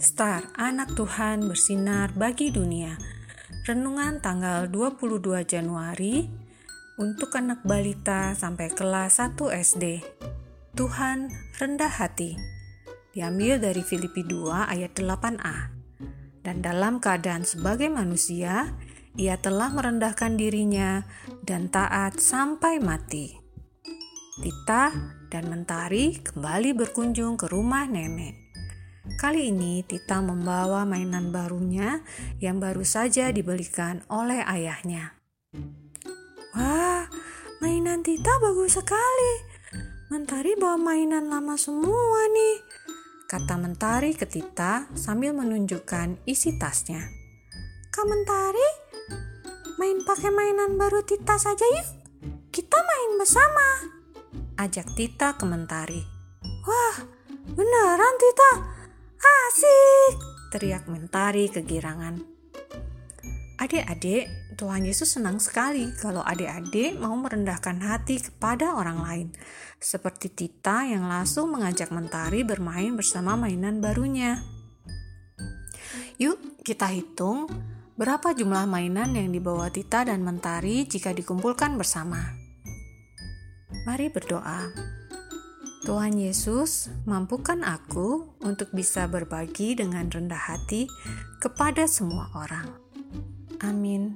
Star, anak Tuhan bersinar bagi dunia. Renungan tanggal 22 Januari untuk anak balita sampai kelas 1 SD. Tuhan rendah hati. Diambil dari Filipi 2 ayat 8a. Dan dalam keadaan sebagai manusia, ia telah merendahkan dirinya dan taat sampai mati. Tita dan Mentari kembali berkunjung ke rumah nenek. Kali ini Tita membawa mainan barunya yang baru saja dibelikan oleh ayahnya. Wah, mainan Tita bagus sekali. Mentari bawa mainan lama semua nih, kata Mentari ke Tita sambil menunjukkan isi tasnya. Kak Mentari, main pakai mainan baru Tita saja yuk. Kita main bersama. Ajak Tita ke Mentari. Wah, beneran Tita? Asik! Teriak Mentari kegirangan. Adik-adik, Tuhan Yesus senang sekali kalau adik-adik mau merendahkan hati kepada orang lain. Seperti Tita yang langsung mengajak Mentari bermain bersama mainan barunya. Yuk, kita hitung berapa jumlah mainan yang dibawa Tita dan Mentari jika dikumpulkan bersama. Mari berdoa. Tuhan Yesus, mampukan aku untuk bisa berbagi dengan rendah hati kepada semua orang. Amin.